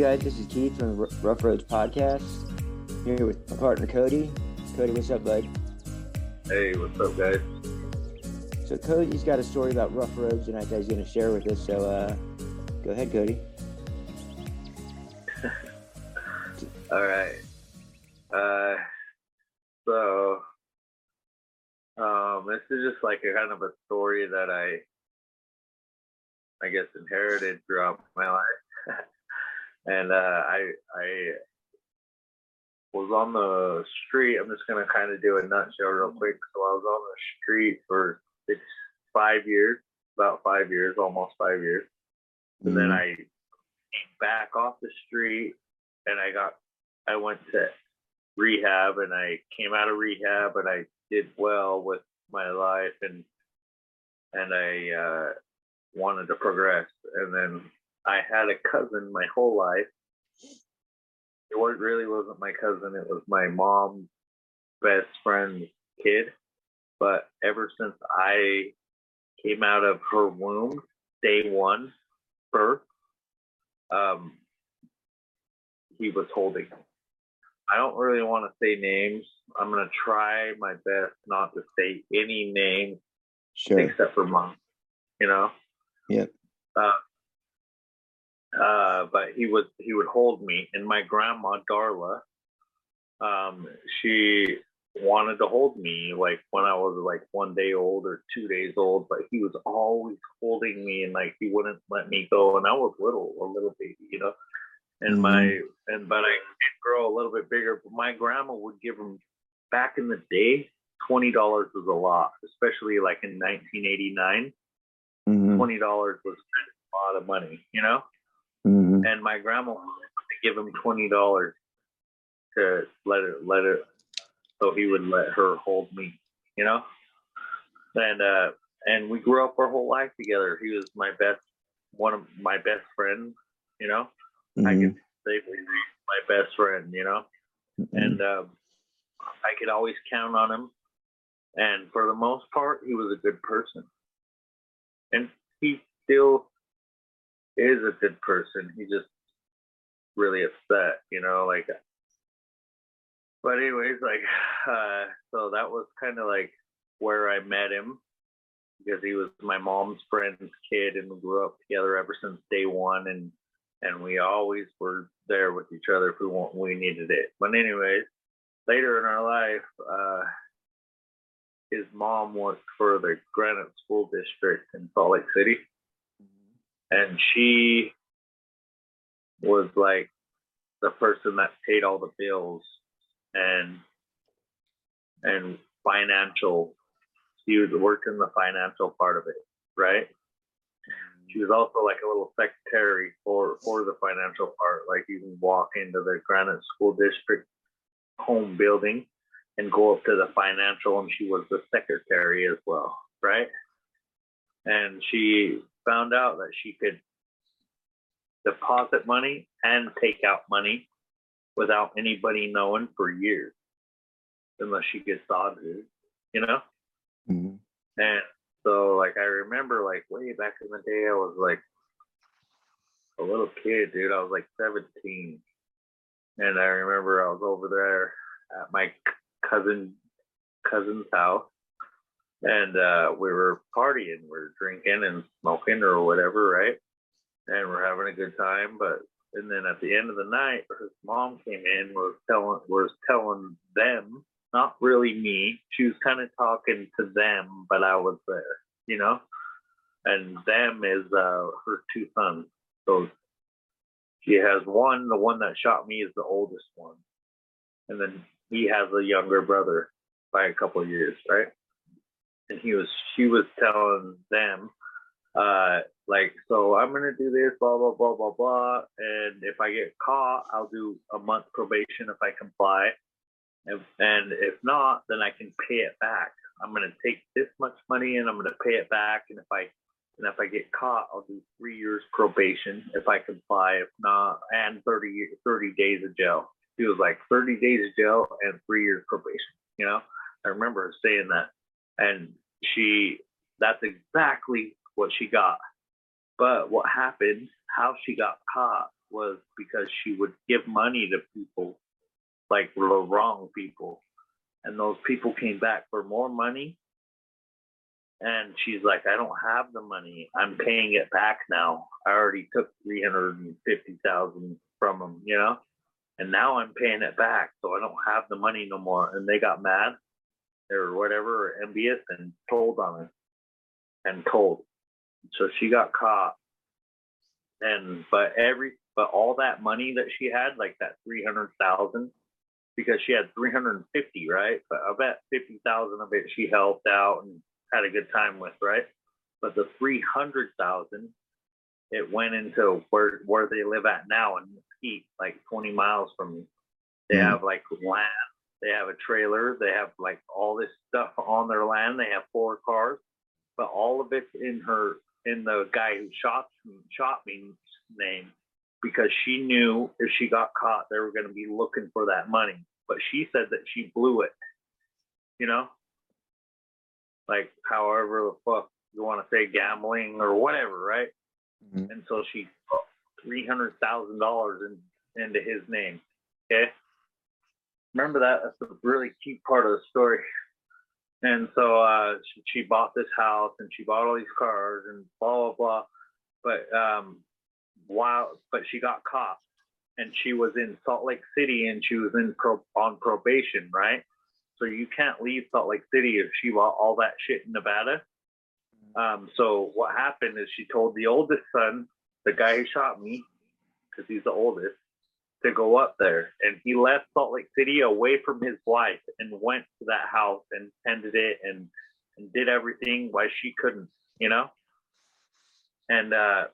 Hey guys, this is Keith from the Rough Rhodes Podcast. Here with my partner Cody. Cody, what's up, bud? Hey, what's up, guys? So Cody's got a story about rough roads tonight that he's going to share with us. So uh, go ahead, Cody. All right. Uh, so, um, this is just like a kind of a story that I, I guess, inherited throughout my life. and uh, I, I was on the street. I'm just gonna kind of do a nutshell real quick. So I was on the street for six, five years, about five years, almost five years. And then I back off the street, and I got, I went to rehab, and I came out of rehab, and I did well with my life, and and I uh, wanted to progress. And then I had a cousin my whole life it really wasn't my cousin. It was my mom's best friend's kid. But ever since I came out of her womb, day one, birth, um, he was holding. I don't really want to say names. I'm gonna try my best not to say any names Sure. except for mom. You know. Yep. Uh, uh, but he would he would hold me, and my grandma Darla, um, she wanted to hold me like when I was like one day old or two days old, but he was always holding me and like he wouldn't let me go, and I was little, a little baby, you know. And Mhm. my and but I did grow a little bit bigger. But my grandma would give him back in the day. Twenty dollars was a lot, especially like in 1989. Mhm. Twenty dollars was a lot of money, you know Mhm. and my grandma give him twenty dollars to let it let it so he would let her hold me, you know. And uh and we grew up our whole life together. He was my best one of my best friends, you know. I Mhm. safely say my best friend, you know. And um, I could always count on him. And for the most part, he was a good person. And he still is a good person. He just really upset, you know, like. But anyways, like, uh, so that was kind of like where I met him because he was my mom's friend's kid, and we grew up together ever since day one, and and we always were there with each other if we want we needed it. But anyways, later in our life, uh, his mom worked for the Granite School District in Salt Lake City and she was like the person that paid all the bills and and financial she was working the financial part of it right? She was also like a little secretary for for the financial part like you can walk into the granite school district home building and go up to the financial and she was the secretary as well right? And she found out that she could deposit money and take out money without anybody knowing for years, unless she gets audited, you know. Mhm. And so, like, I remember, like, way back in the day, I was like a little kid, dude. I was like 17, and I remember I was over there at my cousin cousin's house, and uh, we were partying, we are drinking and smoking or whatever, right? And we're having a good time. But and then at the end of the night, his mom came in, was telling was telling them, not really me. She was kind of talking to them, but I was there, you know. And them is uh, her two sons. So she has one. The one that shot me is the oldest one, and then he has a younger brother by a couple years, right? And he was she was telling them, uh, like, so I'm gonna do this, blah blah blah blah blah, and if I get caught, I'll do a month probation if I comply, and, and if not, then I can pay it back. I'm gonna take this much money and I'm gonna pay it back, and if I and if I get caught, I'll do three years probation if I comply. If not, and 30, year- 30 days of jail. He was like 30 days of jail and three years probation. You know, I remember saying that, and she that's exactly what she got. But what happened, how she got caught, was because she would give money to people, like the wrong people, and those people came back for more money. And she's like, I don't have the money. I'm paying it back now. I already took three hundred and fifty thousand from them, you know, and now I'm paying it back, so I don't have the money no more. And they got mad or whatever, or envious, and told on her, and told. So she got caught and but every but all that money that she had, like that three hundred thousand, because she had three hundred and fifty, right? But I bet fifty thousand of it she helped out and had a good time with, right? But the three hundred thousand, it went into where where they live at now in Mesquite, like twenty miles from me. They Mhm. have like land, they have a trailer, they have like all this stuff on their land. They have four cars, but all of it's in her in the guy who shot shot me's name because she knew if she got caught they were going to be looking for that money but she said that she blew it you know like however the fuck you want to say gambling or whatever right Mhm. and so she put three hundred thousand dollars in into his name okay remember that that's a really key part of the story and so uh, she, she bought this house and she bought all these cars and blah blah blah. But um, while but she got caught and she was in Salt Lake City and she was in pro, on probation, right? So you can't leave Salt Lake City if she bought all that shit in Nevada. Um, so what happened is she told the oldest son, the guy who shot me, because he's the oldest, to go up there. And he left Salt Lake City away from his wife and went to that house and tended it and, and did everything why she couldn't, you know? And uh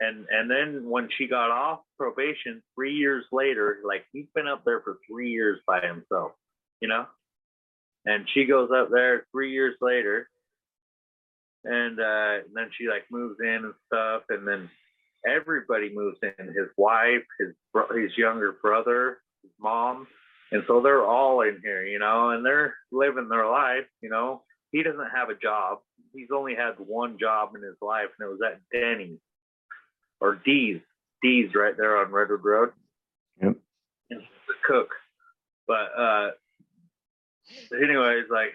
and and then when she got off probation three years later, like he's been up there for three years by himself, you know? And she goes up there three years later and uh and then she like moves in and stuff and then everybody moves in his wife his bro- his younger brother his mom. And so they're all in here you know and they're living their life you know. He doesn't have a job. He's only had one job in his life and it was at denny's. Or d's d's right there on redwood road. Yep. and he's a cook. But uh anyways like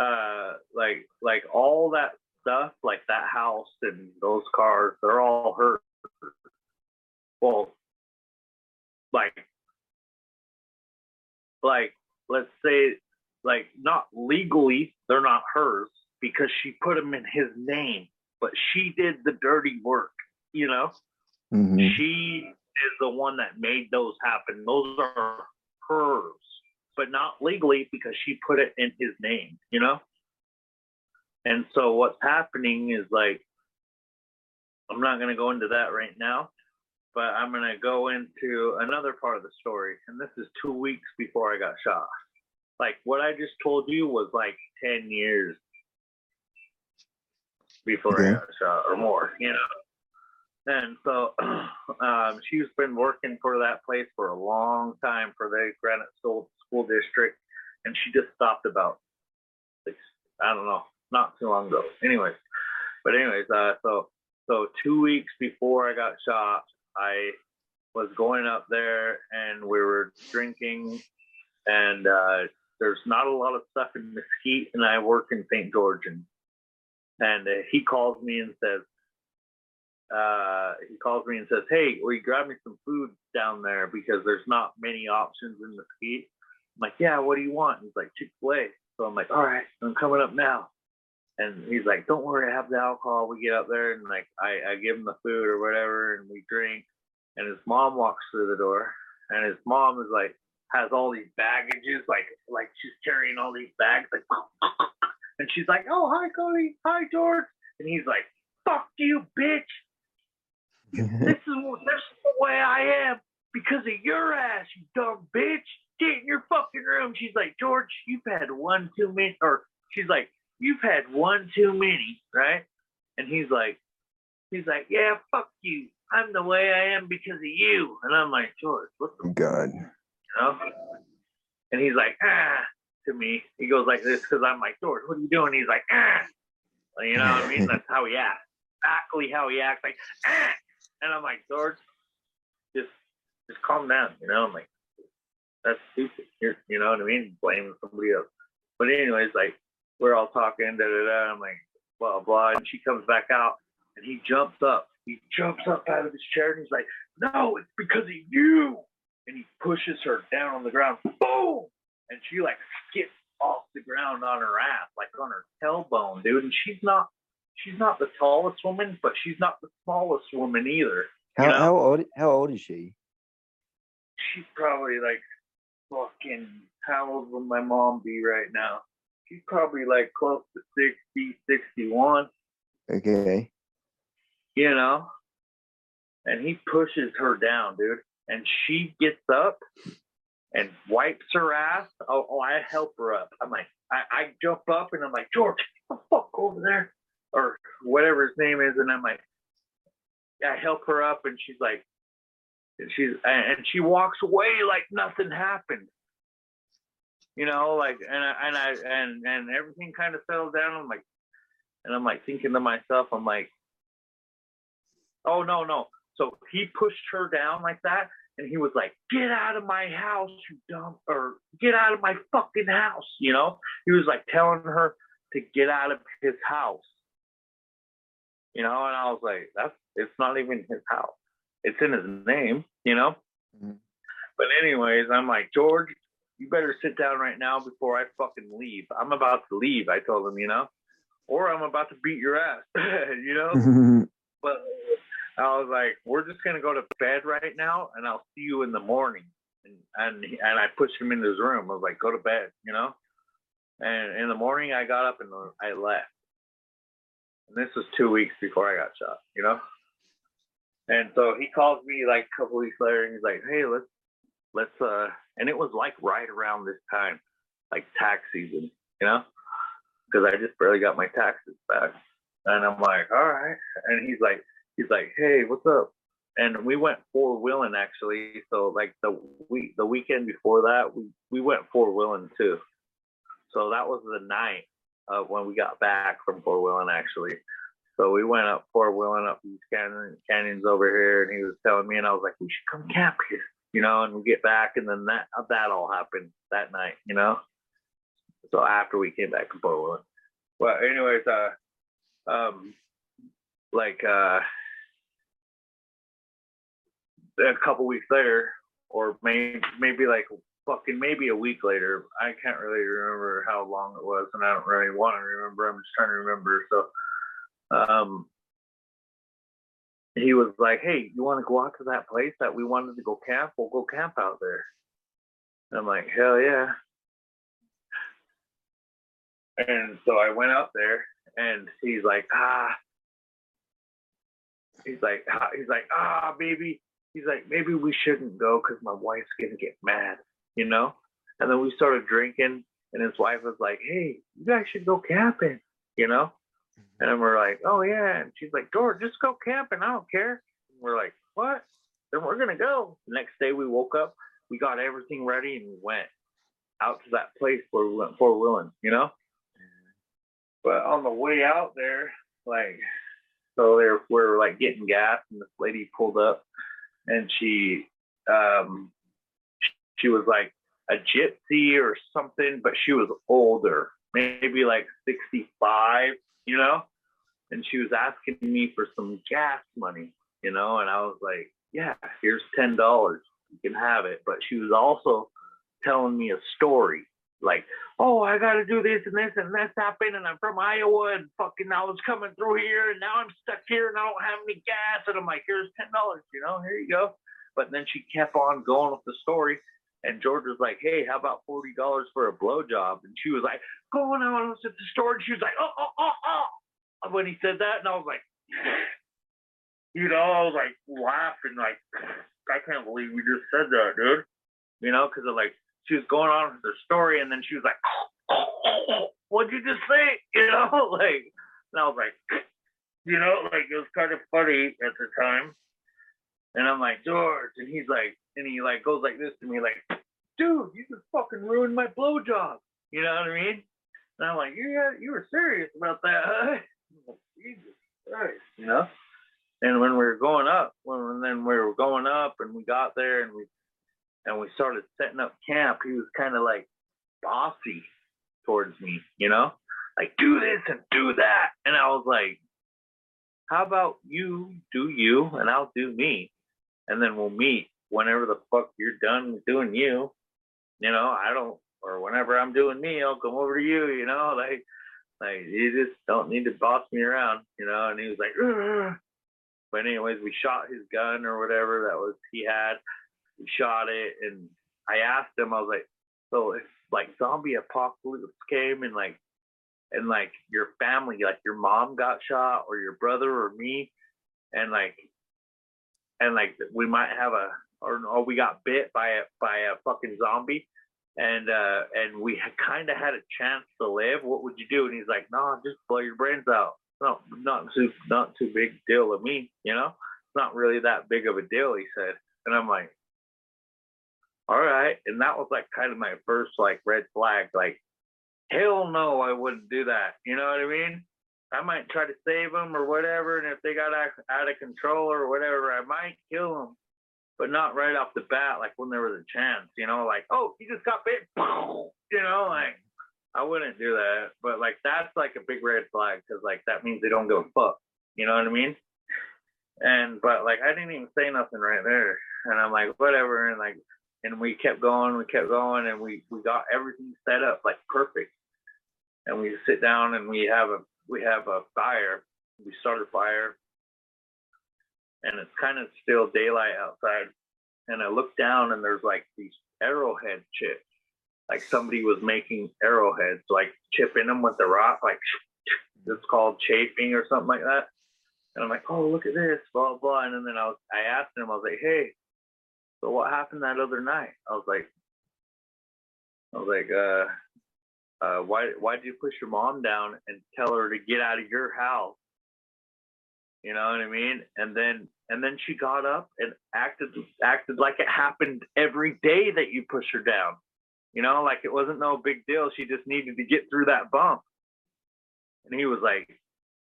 uh like like all that stuff like that house and those cars they're all hers well like like let's say like not legally they're not hers because she put them in his name but she did the dirty work you know Mhm. she is the one that made those happen. Those are hers, but not legally because she put it in his name, you know? And so what's happening is like, I'm not going to go into that right now, but I'm going to go into another part of the story. And this is two weeks before I got shot. Like what I just told you was like 10 years before I got shot or more, you know? And so um, she's been working for that place for a long time for the Granite School, School District, and she just stopped about six, I don't know, not too long ago. Anyways, but anyways, uh, so so two weeks before I got shot, I was going up there and we were drinking, and uh, there's not a lot of stuff in Mesquite, and I work in St. George, and and uh, he calls me and says uh, he calls me and says, "Hey, will you grab me some food down there because there's not many options in Mesquite." I'm like, "Yeah, what do you want?" He's like, "Chick Fil A." So I'm like, "All right, I'm coming up now." And he's like, "Don't worry, I have the alcohol." We get up there and like I, I give him the food or whatever, and we drink. And his mom walks through the door, and his mom is like has all these baggages, like like she's carrying all these bags, like, and she's like, "Oh, hi, Cody, hi, George," and he's like, "Fuck you, bitch." this is this is the way I am because of your ass, you dumb bitch. Get in your fucking room. She's like, George, you've had one too many, or she's like, you've had one too many, right? And he's like, he's like, yeah, fuck you. I'm the way I am because of you. And I'm like, George, what the God. you know? And he's like, ah, to me. He goes like this because I'm like, George, what are you doing? He's like, ah. You know what I mean? That's how he acts. Exactly how he acts. Like, ah. And I'm like, George, just just calm down, you know. I'm like, that's stupid. You're, you know what I mean? Blaming somebody else. But anyways, like we're all talking, da da da. I'm like, blah blah, and she comes back out, and he jumps up. He jumps up out of his chair, and he's like, no, it's because of you. And he pushes her down on the ground. Boom! And she like skips off the ground on her ass, like on her tailbone, dude. And she's not she's not the tallest woman, but she's not the smallest woman either. How, you know? how old how old is she? She's probably like fucking how old would my mom be right now? She's probably like close to 60, 61, Okay. you know? And he pushes her down, dude. And she gets up and wipes her ass. Oh, oh I help her up. I'm like, I, I jump up and I'm like, George, get the fuck over there. Or whatever his name is. And I'm like, I help her up and she's like, and she's and she walks away like nothing happened. You know, like and I and I and and everything kind of settled down. I'm like, and I'm like thinking to myself, I'm like, oh no no. So he pushed her down like that, and he was like, "Get out of my house, you dumb," or "Get out of my fucking house," you know. He was like telling her to get out of his house, you know. And I was like, "That's it's not even his house. It's in his name, you know." Mhm. But anyways, I'm like, George, you better sit down right now before I fucking leave. I'm about to leave. I told him, you know, or I'm about to beat your ass, you know. But I was like, we're just gonna go to bed right now, and I'll see you in the morning. And and and I pushed him into his room. I was like, go to bed, you know. And in the morning, I got up and I left. And this was two weeks before I got shot, you know. And so he calls me like a couple weeks later, and he's like, hey, let's let's uh. And it was like right around this time, like tax season, you know, because I just barely got my taxes back. And I'm like, all right. And he's like, he's like, hey, what's up? And we went four wheeling actually. So like the week, the weekend before that, we we went four wheeling too. So that was the night of when we got back from four wheeling actually. So we went up four wheeling up these canyon, canyons over here, and he was telling me, and I was like, we should come camp here, you know. And we get back, and then that that all happened that night, you know. So after we came back from wheeling. Well, anyways, uh, um, like uh, a couple weeks later, or maybe maybe like fucking maybe a week later. I can't really remember how long it was, and I don't really want to remember. I'm just trying to remember. So, um, he was like, "Hey, you want to go out to that place that we wanted to go camp? We'll go camp out there." And I'm like, "Hell yeah!" And so I went out there, and he's like, "Ah." He's like, ah, he's like, ah, baby. He's like, maybe we shouldn't go because my wife's gonna get mad, you know. And then we started drinking, and his wife was like, hey, you guys should go camping, you know. And we're like, oh yeah. And she's like, George, just go camping. I don't care. And we're like, what? Then we're gonna go. The next day we woke up, we got everything ready, and we went out to that place where we went four wheeling, you know. But on the way out there, like, so there we're like getting gas, and this lady pulled up, and she, um, she was like a gypsy or something, but she was older, maybe like 65, you know. And she was asking me for some gas money, you know, and I was like, yeah, here's ten dollars, you can have it. But she was also telling me a story like, oh, I got to do this and this and this happened, and I'm from Iowa, and fucking I was coming through here, and now I'm stuck here, and I don't have any gas, and I'm like, here's ten dollars, you know, here you go. But then she kept on going with the story, and George was like, hey, how about forty dollars for a blowjob? And she was like, going on I was at the store, and she was like, oh, oh, oh, oh, when he said that, and I was like, you know, I was like laughing, like, I can't believe we just said that, dude. You know, because like she was going on with her story, and then she was like, "What'd you just say?" You know, like, and I was like, you know, like it was kind of funny at the time. And I'm like, George, and he's like, and he like goes like this to me, like, dude, you just fucking ruined my blowjob. You know what I mean? And I'm like, yeah, you were serious about that, huh? Like, Jesus Christ, you know. And when we were going up, when then we were going up, and we got there and we and we started setting up camp, he was kind of like bossy towards me, you know, like do this and do that. And I was like, how about you do you and I'll do me, and then we'll meet whenever the fuck you're done doing you. You know, I don't, or whenever I'm doing me, I'll come over to you. You know, like like you just don't need to boss me around. You know. And he was like, Ugh. but anyways, we shot his gun or whatever that was he had. We shot it, and I asked him, I was like, so if like zombie apocalypse came and like and like your family, like your mom got shot or your brother or me, and like and like we might have a or, or we got bit by a by a fucking zombie and uh and we kind of had a chance to live what would you do? And he's like no just blow your brains out. No not too not too big deal to me you know? Not really that big of a deal he said. And i'm like all right. And that was like kind of my first like red flag like hell no i wouldn't do that. You know what i mean i might try to save them or whatever and if they got out, of control or whatever i might kill them but not right off the bat, like when there was a chance, you know, like, oh, he just got bit, you know, like I wouldn't do that. But like that's like a big red flag because like that means they don't give a fuck, you know what I mean? And but like I didn't even say nothing right there, and I'm like whatever, and like and we kept going, we kept going, and we we got everything set up like perfect, and we sit down and we have a we have a fire, we start a fire, and it's kind of still daylight outside. And I look down and there's like these arrowhead chips. Like somebody was making arrowheads, like chipping them with the rock, like it's called chafing or something like that. And I'm like, oh, look at this, blah blah. And then I was, I asked him, I was like, hey, so what happened that other night? I was like, I was like, uh, uh, why why did you push your mom down and tell her to get out of your house? You know what I mean? And then and then she got up and acted acted like it happened every day that you push her down. You know, like it wasn't no big deal. She just needed to get through that bump. And he was like,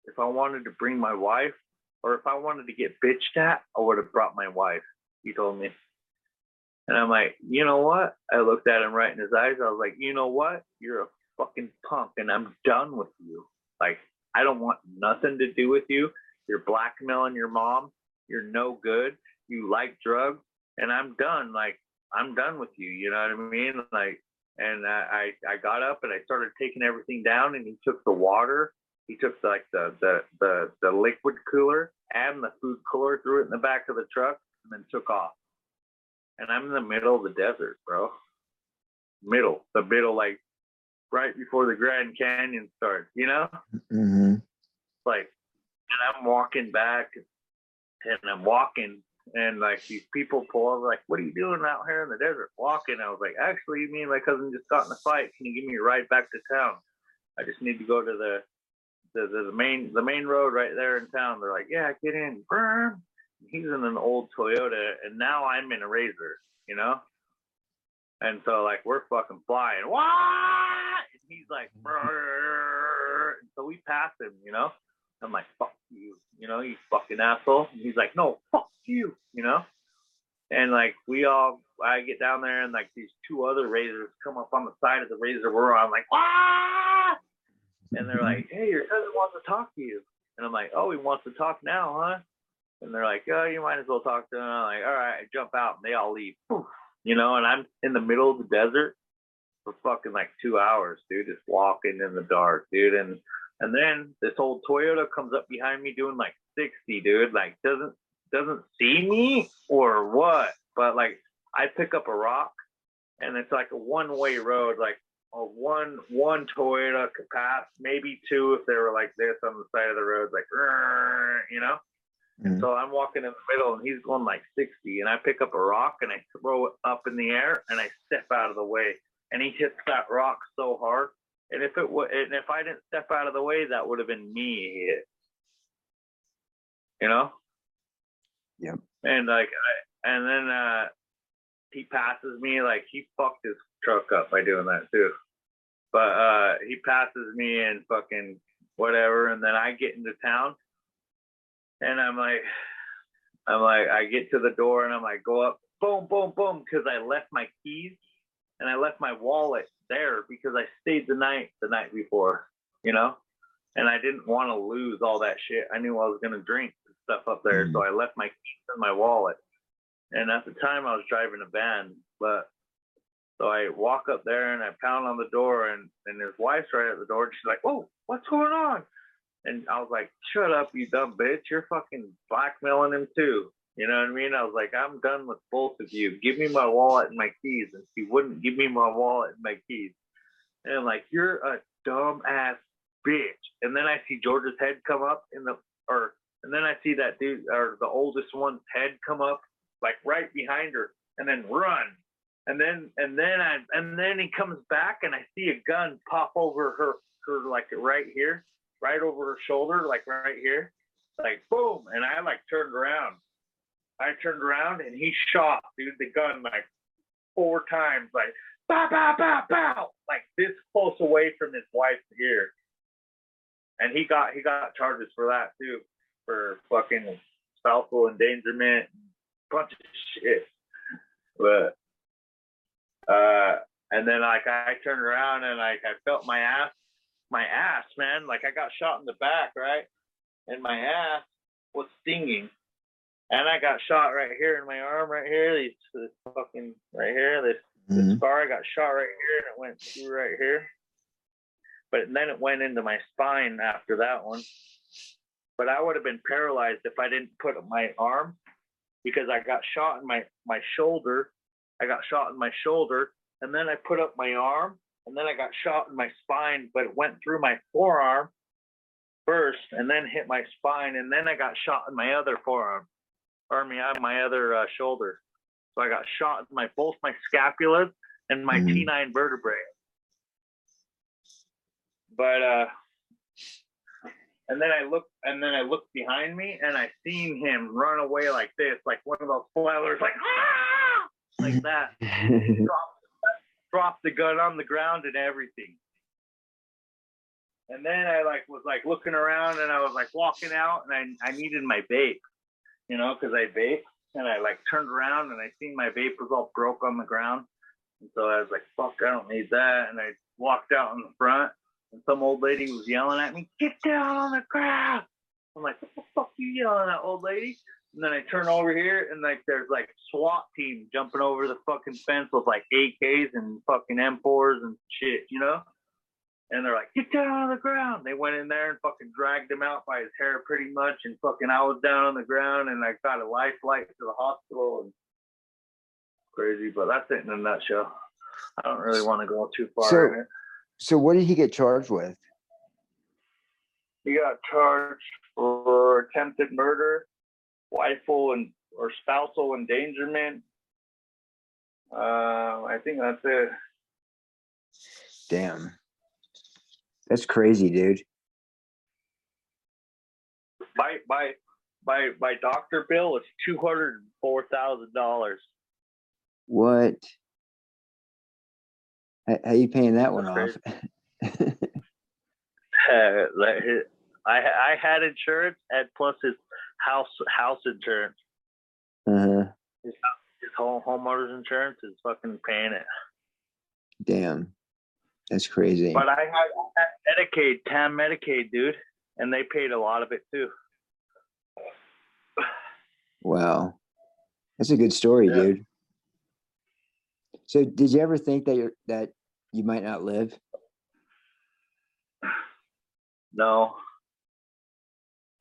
if I wanted to bring my wife or if I wanted to get bitched at, I would have brought my wife. He told me. And I'm like, you know what? I looked at him right in his eyes. I was like, you know what? You're a fucking punk and I'm done with you. Like, I don't want nothing to do with you. You're blackmailing your mom. You're no good. You like drugs, and I'm done. Like I'm done with you. You know what I mean? Like, and I I got up and I started taking everything down, and he took the water. He took like the the the the liquid cooler and the food cooler, threw it in the back of the truck, and then took off. And I'm in the middle of the desert, bro. Middle, the middle, like right before the Grand Canyon starts. You know? Mm-hmm. Like and I'm walking back and I'm walking and like these people pull over like, what are you doing out here in the desert walking? I was like, actually, me and my cousin just got in a fight. Can you give me a ride back to town? I just need to go to the the, the, the main the main road right there in town. They're like, yeah, get in. He's in an old Toyota, and now I'm in a Razor, you know. And so like we're fucking flying. What? And he's like, so we pass him, you know. I'm like, fuck you, you know, you fucking asshole. And he's like, no, fuck you, you know. And like we all, I get down there and like these two other razors come up on the side of the razor we're on. I'm like, ah! And they're like, hey, your cousin wants to talk to you. And I'm like, oh, he wants to talk now, huh? And they're like, oh, you might as well talk to him. I'm like, all right, I jump out and they all leave. You know, and I'm in the middle of the desert for fucking like two hours, dude, just walking in the dark, dude. And and then this old Toyota comes up behind me doing like 60, dude. Like doesn't doesn't see me or what? But like I pick up a rock and it's like a one way road, like a one one Toyota could pass, maybe two if they were like this on the side of the road, like you know. Mm-hmm. So I'm walking in the middle and he's going like 60 and I pick up a rock and I throw it up in the air and I step out of the way and he hits that rock so hard and if it would, and if I didn't step out of the way, that would have been me hit. You know. Yep. And like, I, and then uh, he passes me. Like he fucked his truck up by doing that too. But uh, he passes me and fucking whatever, and then I get into town, and I'm like, I'm like, I get to the door and I'm like, go up, boom, boom, boom, because I left my keys and I left my wallet there because I stayed the night the night before, you know, and I didn't want to lose all that shit. I knew I was gonna drink stuff up there, so mm. I left my keys in my wallet. And at the time, I was driving a van, but so I walk up there and I pound on the door, and and his wife's right at the door, and she's like, "Oh, what's going on?" And I was like, "Shut up, you dumb bitch! You're fucking blackmailing him too." You know what I mean? I was like, I'm done with both of you. Give me my wallet and my keys. And she wouldn't give me my wallet and my keys. And I'm like, you're a dumb ass bitch. And then I see George's head come up in the, or, and then I see that dude, or the oldest one's head come up, like right behind her, and then run. And then, and then I, and then he comes back and I see a gun pop over her, her like right here, right over her shoulder, like right here, like boom. And I like turned around I turned around and he shot, dude, the gun like four times, like bow, bow, bow, bow, like this close away from his wife's ear. And he got he got charges for that too, for fucking spousal endangerment, bunch of shit. But uh, and then like I turned around and like I felt my ass, my ass, man, like I got shot in the back, right, and my ass was stinging and I got shot right here in my arm, right here. These this fucking right here. This mm-hmm. this scar. I got shot right here, and it went through right here. But then it went into my spine after that one. But I would have been paralyzed if I didn't put my arm because I got shot in my my shoulder. I got shot in my shoulder, and then I put up my arm, and then I got shot in my spine, but it went through my forearm first, and then hit my spine, and then I got shot in my other forearm or me, I my other uh, shoulder. So I got shot in my both my scapula and my mm-hmm. T9 vertebrae. But uh, and then I looked and then I looked behind me and I seen him run away like this, like one of those spoilers, like ah! like that. drop, drop the gun on the ground and everything. And then I like was like looking around and I was like walking out and I, I needed my vape you know, because I vape and I like turned around and I seen my vape was all broke on the ground. And so I was like, fuck, I don't need that. And I walked out in the front and some old lady was yelling at me, get down on the ground. I'm like, what the fuck you yelling at, old lady? And then I turn over here and like there's like SWAT team jumping over the fucking fence with like AKs and fucking M4s and shit, you know? and they're like, get down on the ground. They went in there and fucking dragged him out by his hair pretty much. And fucking I was down on the ground and I got a life flight to the hospital and crazy, but that's it in a nutshell. I don't really want to go too far. So, so what did he get charged with? He got charged for attempted murder, wifeful and or spousal endangerment. Uh, I think that's it. Damn. That's crazy, dude. My my my my doctor bill is two hundred four thousand dollars. What? How, how you paying that one off? uh, I I had insurance and plus his house house insurance. Uh-huh. His, his home homeowners insurance is fucking paying it. Damn. That's crazy. But I had, Medicaid, TAM Medicaid, dude, and they paid a lot of it too. Wow, that's a good story, yeah. dude. So, did you ever think that that you might not live? No,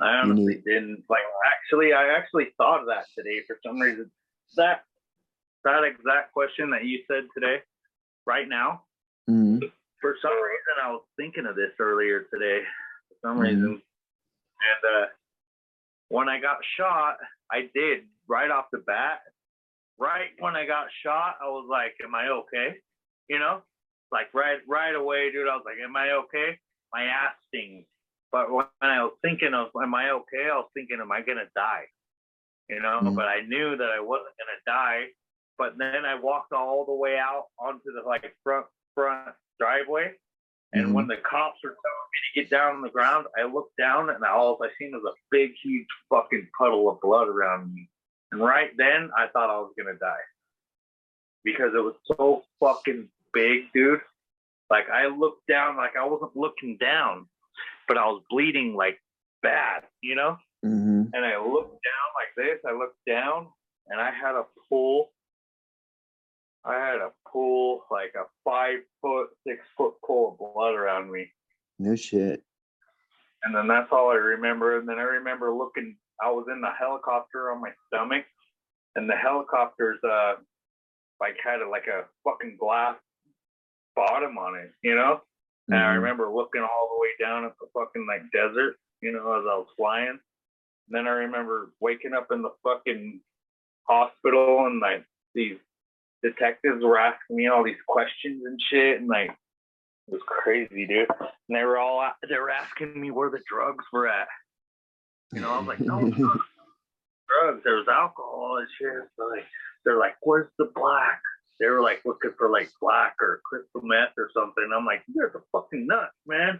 I honestly didn't. Like, actually, I actually thought of that today for some reason. That that exact question that you said today, right now, Mm-hmm. For some reason, I was thinking of this earlier today. For some mm-hmm. reason, and uh, when I got shot, I did right off the bat. Right when I got shot, I was like, "Am I okay?" You know, like right right away, dude. I was like, "Am I okay?" My ass stings. But when I was thinking of, "Am I okay?" I was thinking, "Am I gonna die?" You know, mm-hmm. but I knew that I wasn't gonna die. But then I walked all the way out onto the like front front driveway. And mm-hmm. when the cops were telling me to get down on the ground, I looked down and all I seen was a big, huge fucking puddle of blood around me. And right then, I thought I was gonna die. because it was so fucking big, dude. Like I looked down, like I wasn't looking down, but I was bleeding like bad, you know. hmm And I looked down like this. I looked down, and I had a pool. I had a pool, like a five foot, six foot pool of blood around me. No shit. And then that's all I remember. And then I remember looking, I was in the helicopter on my stomach, and the helicopter's uh like had a, like a fucking glass bottom on it, you know? And I Mhm. remember looking all the way down at the fucking like desert, you know, as I was flying. And then I remember waking up in the fucking hospital and like these detectives were asking me all these questions and shit and like it was crazy, dude. And they were all they were asking me where the drugs were at. You know, I was like, no drugs. drugs. There was alcohol and shit. So like, they're like, where's the black? They were like looking for like black or crystal meth or something. I'm like, you guys are fucking nuts, man.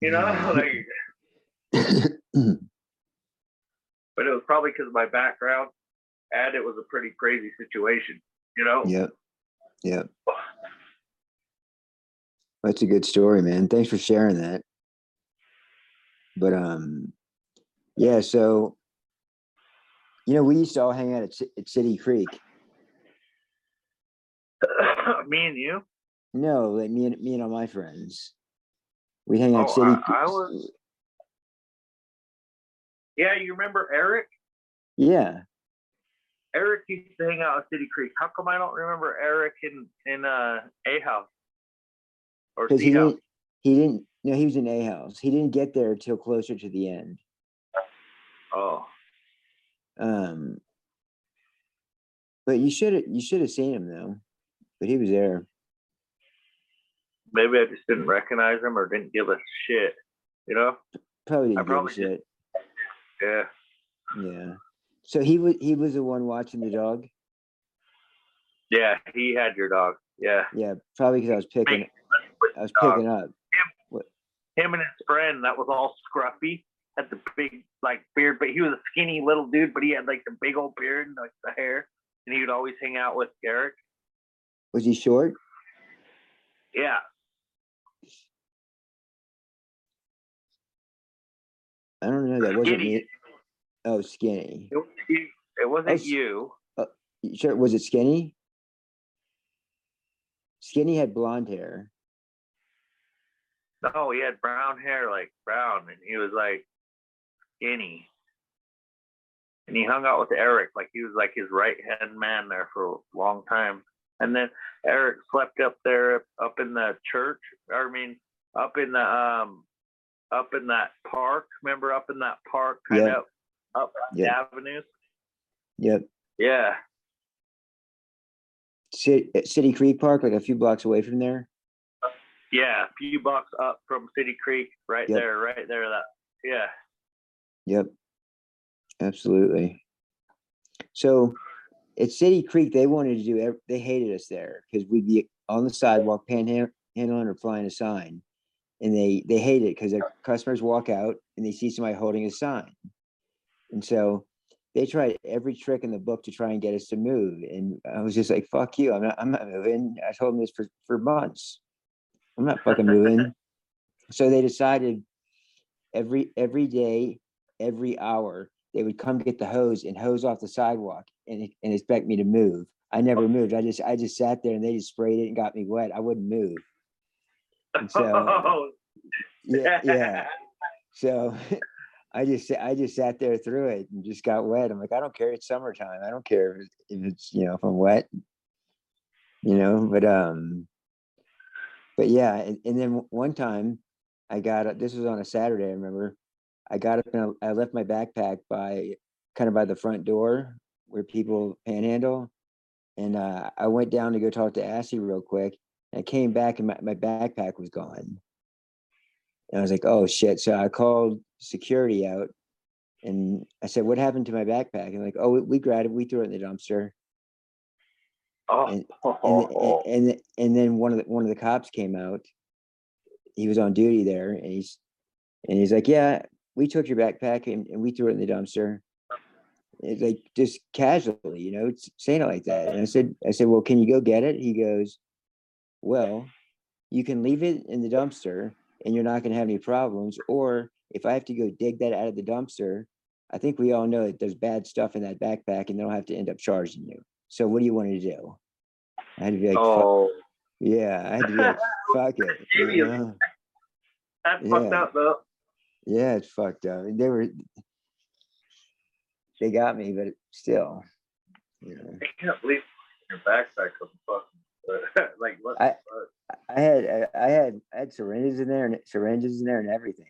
You know, like, but it was probably because of my background and it was a pretty crazy situation. You know, Yeah. Yeah. That's a good story, man. Thanks for sharing that. But um, yeah. So, you know, we used to all hang out at, at City Creek. me and you. No, like me and me and all my friends. We hang out Oh, City. I- I was- Yeah, you remember Eric? Yeah. Eric used to hang out at City Creek. How come I don't remember Eric in in uh, A House or Because C he House? didn't. He didn't. No, he was in A house. He didn't get there till closer to the end. Oh, Um. But you should have. You should have seen him though. But he was there. maybe I just didn't recognize him or didn't give a shit. You know? Probably didn't I give a probably did. shit. Yeah. Yeah. So he was he was the one watching the dog. Yeah, he had your dog. Yeah. Yeah, probably because I was picking I was picking up. Him and his friend that was all scruffy, had the big like beard, but he was a skinny little dude, but he had like the big old beard and like the hair, and he would always hang out with Eric. Was he short? Yeah. I don't know. That wasn't Skinny. me. Oh, skinny. It, wasn't you- it wasn't Oh, you. Uh, you Sure. Was it skinny? Skinny had blonde hair. No, he had brown hair, like brown, and he was like skinny. And he hung out with Eric, like he was like his right hand man there for a long time. And then Eric slept up there, up in the church. I mean, up in the um, up in that park. Remember, up in that park, kind Yeah. of up the Yeah. avenues. Yep. Yeah, City, City Creek Park, like a few blocks away from there. yeah, a few blocks up from City Creek, right Yep. there, right there. That, yeah. Yep. Absolutely. So at City Creek, they wanted to do, ev- they hated us there because we'd be on the sidewalk panhandling or flying a sign. And they, they hate it because their customers walk out and they see somebody holding a sign. And so they tried every trick in the book to try and get us to move. And I was just like, fuck you. I'm not, I'm not moving. I told them this for, for months. I'm not fucking moving. So they decided every, every day, every hour, they would come get the hose and hose off the sidewalk and, and expect me to move. I never moved. I just, I just sat there and they just sprayed it and got me wet. I wouldn't move. And so, Oh, yeah, yeah. So I just, I just sat there through it and just got wet. I'm like, I don't care. It's summertime. I don't care if if it's, you know, if I'm wet, you know, but, um, but yeah. And, and then one time I got, this was on a Saturday, I remember. I got up and I I left my backpack by, kind of by the front door where people panhandle. And, uh, I went down to go talk to Assy real quick. And I came back and my, my backpack was gone. And I was like, oh shit. So I called security out and I said, what happened to my backpack? And like, oh, we, we grabbed it, we threw it in the dumpster. oh, And, and, and, and, and then one of the, one of the cops came out. He was on duty there and he's, and he's like, yeah, we took your backpack and, and we threw it in the dumpster. it's like just casually, you know, saying it like that. And I said, I said, well, can you go get it? He goes, well, you can leave it in the dumpster and you're not gonna have any problems. Or if I have to go dig that out of the dumpster, I think we all know that there's bad stuff in that backpack and they'll have to end up charging you. So what do you want to do? I had to be like, Oh, yeah, I had to be like, fuck it. you know? that's fucked up though. Yeah, it's fucked up. They were, they got me, but still, you know. I can't believe your backpack was fucking like what? I- I had, I- I had, I had syringes in there and syringes in there and everything.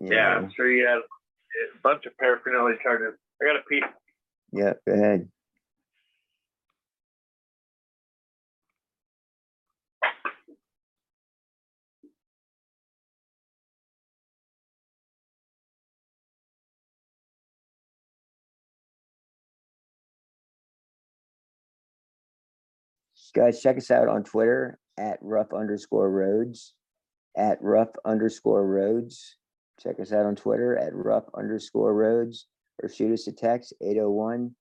You Yeah, know? I'm sure you had a bunch of paraphernalia charges. I got a piece. Yeah, go ahead. Guys, check us out on Twitter at rough underscore Rhodes, at rough underscore Rhodes. Check us out on Twitter at rough underscore Rhodes, or shoot us a text 801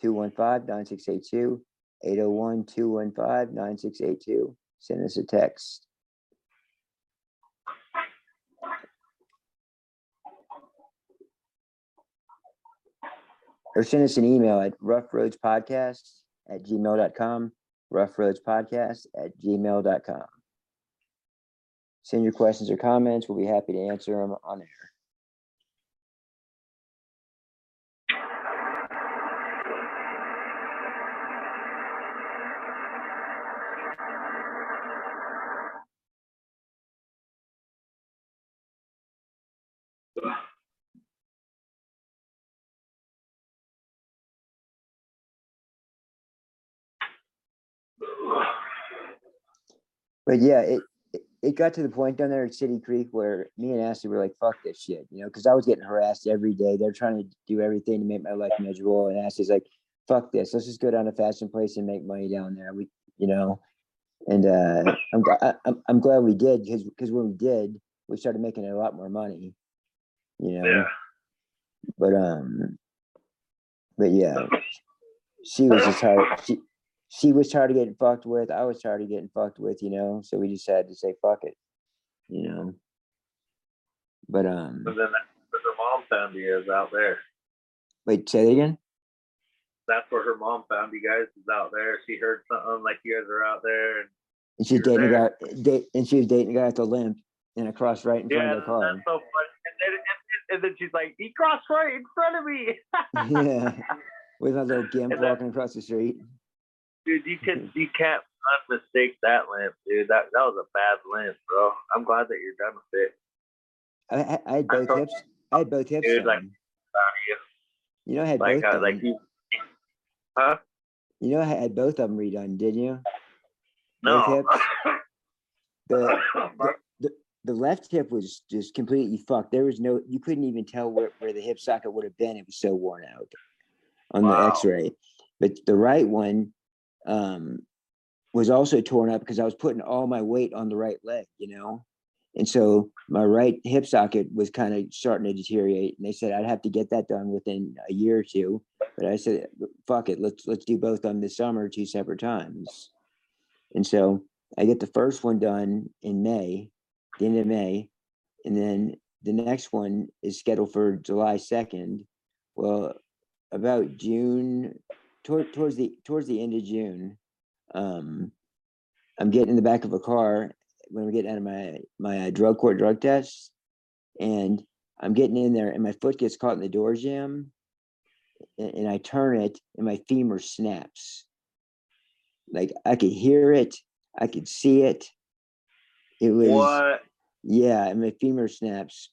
215 9682, 801 215 9682. Send us a text. Or send us an email at roughrhodespodcast at gmail.com, roughrhodespodcast at gmail.com. Send your questions or comments. We'll be happy to answer them on air. But yeah, it, it- it got to the point down there at City Creek where me and Ashley were like, fuck this shit, you know, because I was getting harassed every day. They're trying to do everything to make my life miserable. And Ashley's like, fuck this. Let's just go down to Fashion Place and make money down there. We, you know, and uh, I'm, I, I'm, I'm glad we did because because when we did, we started making a lot more money, you know. Yeah. But um, but yeah, she was just tired. She she was tired of getting fucked with. I was tired of getting fucked with. You know, so we just had to say fuck it. You know. But um, But then where her mom found you is out there. wait, say it again. That's where her mom found you guys is out there. She heard something like you guys are out there, and And she's You were dating a guy, date, and she was dating a guy at the limp and I crossed right in front of the car. That's so funny. And then, and, and then she's like, "He crossed right in front of me." yeah, with my little gimp walking across the street. Dude, you can you can't unmistake that limp, dude. That that was a bad limp, bro. I'm glad that you're done with it. I, I, I had both thought- hips. I had both hips. Dude, like. You. you know, I had Like, both. uh, done. like you, huh? you know, I had both of them redone, didn't you? No. Both hips. The the left hip was just completely fucked. There was no, you couldn't even tell where, where the hip socket would have been. It was so worn out on Wow. the x-ray. But the right one um, was also torn up because I was putting all my weight on the right leg, you know? And so my right hip socket was kind of starting to deteriorate. And they said I'd have to get that done within a year or two. But I said, fuck it, let's let's do both on this summer, two separate times. And so I get the first one done in May, the end of May, and then the next one is scheduled for July second. Well, about June, toward, towards the towards the end of June, um, I'm getting in the back of a car when we get out of my my uh, drug court drug test, and I'm getting in there, and my foot gets caught in the door jam, and, and I turn it, and my femur snaps. Like I could hear it, I could see it. It was what? yeah, and my femur snaps.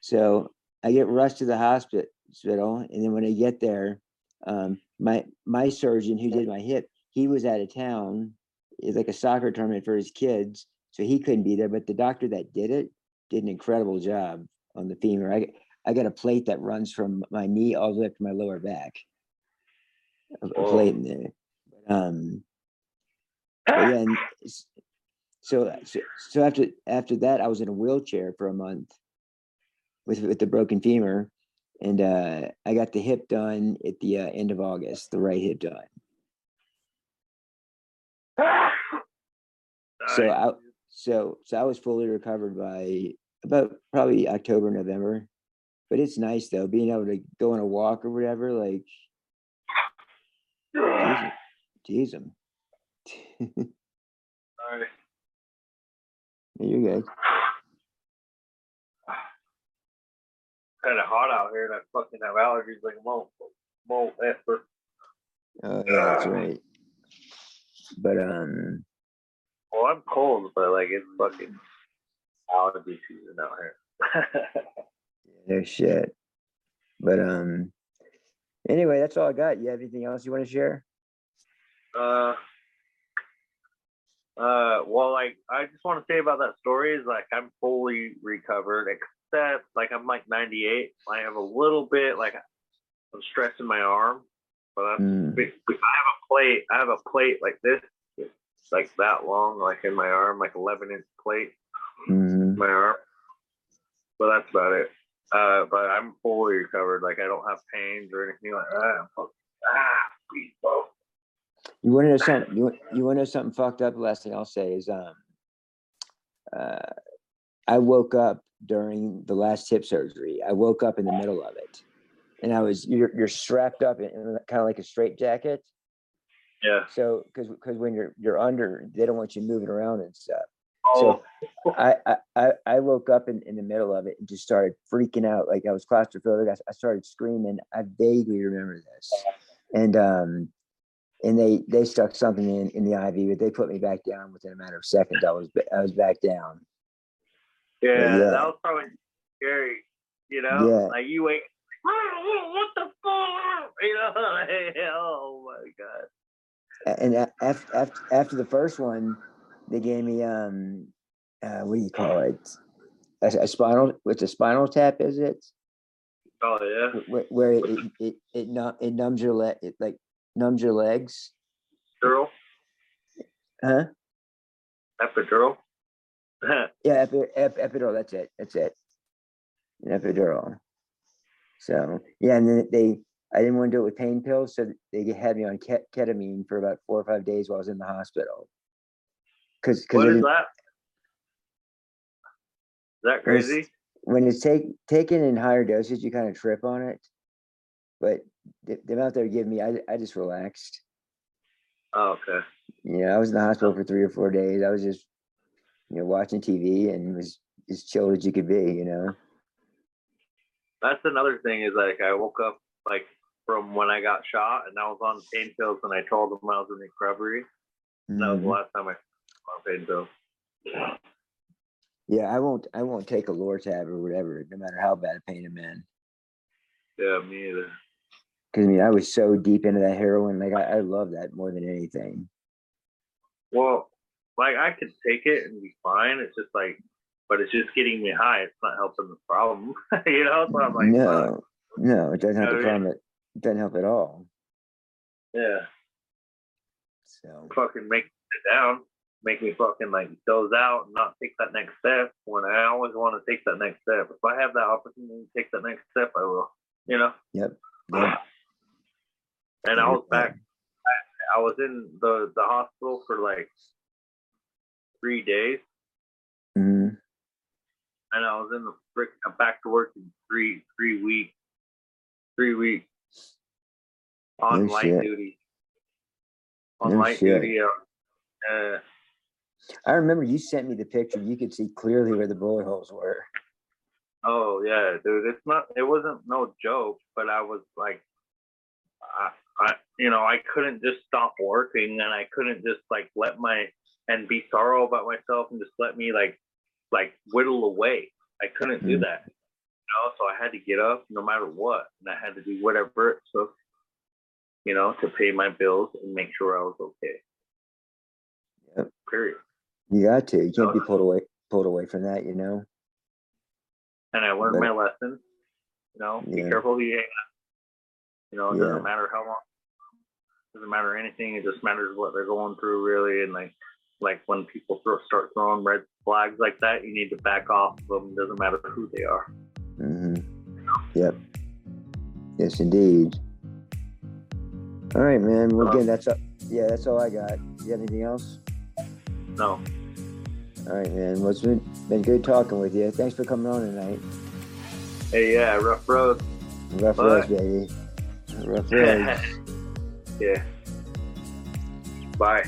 So I get rushed to the hospital, and then when I get there, um, my my surgeon who did my hip, he was out of town. It's like a soccer tournament for his kids, so he couldn't be there. But the doctor that did it did an incredible job on the femur. I I got a plate that runs from my knee all the way up to my lower back. A, Whoa. plate in there. Um, but yeah, and so, so so after after that, I was in a wheelchair for a month with with the broken femur, and uh, I got the hip done at the uh, end of August, the right hip done. So I so so I was fully recovered by about probably October, November. But it's nice though, being able to go on a walk or whatever, like geez, them. Sorry. You're good. Kind of hot out here, and I fucking have allergies like a mole, mole effer. Oh yeah, that's right. But um Well, I'm cold, but like it's fucking allergy season out here. no shit. But um anyway, that's all I got. You have anything else you want to share? Uh, uh, well, like I just want to say about that story is like I'm fully recovered, except like I'm like 98. I have a little bit like I'm stressing my arm, but that's Mm. I have a plate. I have a plate like this, like that long, like in my arm, like 11 inch plate in my arm. But that's about it. Uh, but I'm fully recovered. Like I don't have pains or anything like that. I'm fucking, ah. You want to know something? You want, you want to know something fucked up? The last thing I'll say is, um, uh, I woke up during the last hip surgery. I woke up in the middle of it, and I was you're you're strapped up in, in kind of like a straight jacket. Yeah. So because because when you're you're under, they don't want you moving around and stuff. Oh, I I I, I woke up in, in the middle of it and just started freaking out. Like I was claustrophobic. I, I started screaming. I vaguely remember this, and um, and they they stuck something in in the IV, but they put me back down within a matter of seconds. I was I was back down. Yeah, yeah. that was probably scary. You know, Yeah. like you wait. "Oh, what the fuck? You know, like, oh my god. And after after after the first one, they gave me um, uh, what do you call it? A, a spinal. What's a spinal tap? Is it? Oh yeah, Where, where it it it it, numb, it numbs your leg. It like numbs your legs. girl, Huh? epidural. Yeah, epi, ep, epidural. That's it. That's it. An epidural. So yeah, and then they, I didn't want to do it with pain pills, so they had me on ket- ketamine for about four or five days while I was in the hospital. Because what is that? Is that crazy? when it's take, taken in higher doses, you kind of trip on it. But the, the amount they were giving me, I, I just relaxed. Oh, okay. Yeah, I was in the hospital for three or four days. I was just, you know, watching TV and was as chilled as you could be. You know. That's another thing is like I woke up like from when I got shot and I was on pain pills and I told them I was in recovery. And that was the Mhm. last time I was on pain pills. Yeah, I won't. I won't take a Lortab or whatever, no matter how bad a pain I'm in. Yeah, me either. Because I mean, I was so deep into that heroin. Like I, I love that more than anything. Well, like I could take it and be fine. It's just like, but it's just getting me high. It's not helping the problem. you know, so I'm like, fuck. no, no, it doesn't help the Okay. problem. It it doesn't help at all. yeah, So fucking make it down, make me fucking like doze out and not take that next step. When I always want to take that next step. If I have that opportunity to take that next step, I will. You know. yeah, And I was back. I was in the the hospital for like three days, mhm, and I was in the frick. I'm back to work in three three weeks. Three weeks on No light shit. duty. On No light shit. duty. Uh, uh, I remember you sent me the picture. You could see clearly where the bullet holes were. oh yeah, dude. It's not. It wasn't no joke, but I was like, I, I, you know, I couldn't just stop working, and I couldn't just like let my and be sorrow about myself and just let me like like whittle away. I couldn't do Mhm. that. You know, so I had to get up no matter what, and I had to do whatever it took, you know, to pay my bills and make sure I was okay. Yep. Period. You got to. You can't be pulled away pulled away from that. You know. And I learned But- my lesson. You know, be careful who you hang. You know, it Yeah. doesn't matter how long. Doesn't matter anything. It just matters what they're going through, really. And like, like when people throw, start throwing red flags like that, you need to back off of them. Doesn't matter who they are. Mm-hmm. Yep. Yes, indeed. All right, man. Well, again, that's all. Yeah, that's all I got. You got anything else? No. All right, man. Well, it's been, been good talking with you. Thanks for coming on tonight. Hey, yeah, rough road. Rough Bye. Rhodes, baby. Rough Rhodes. yeah. Bye.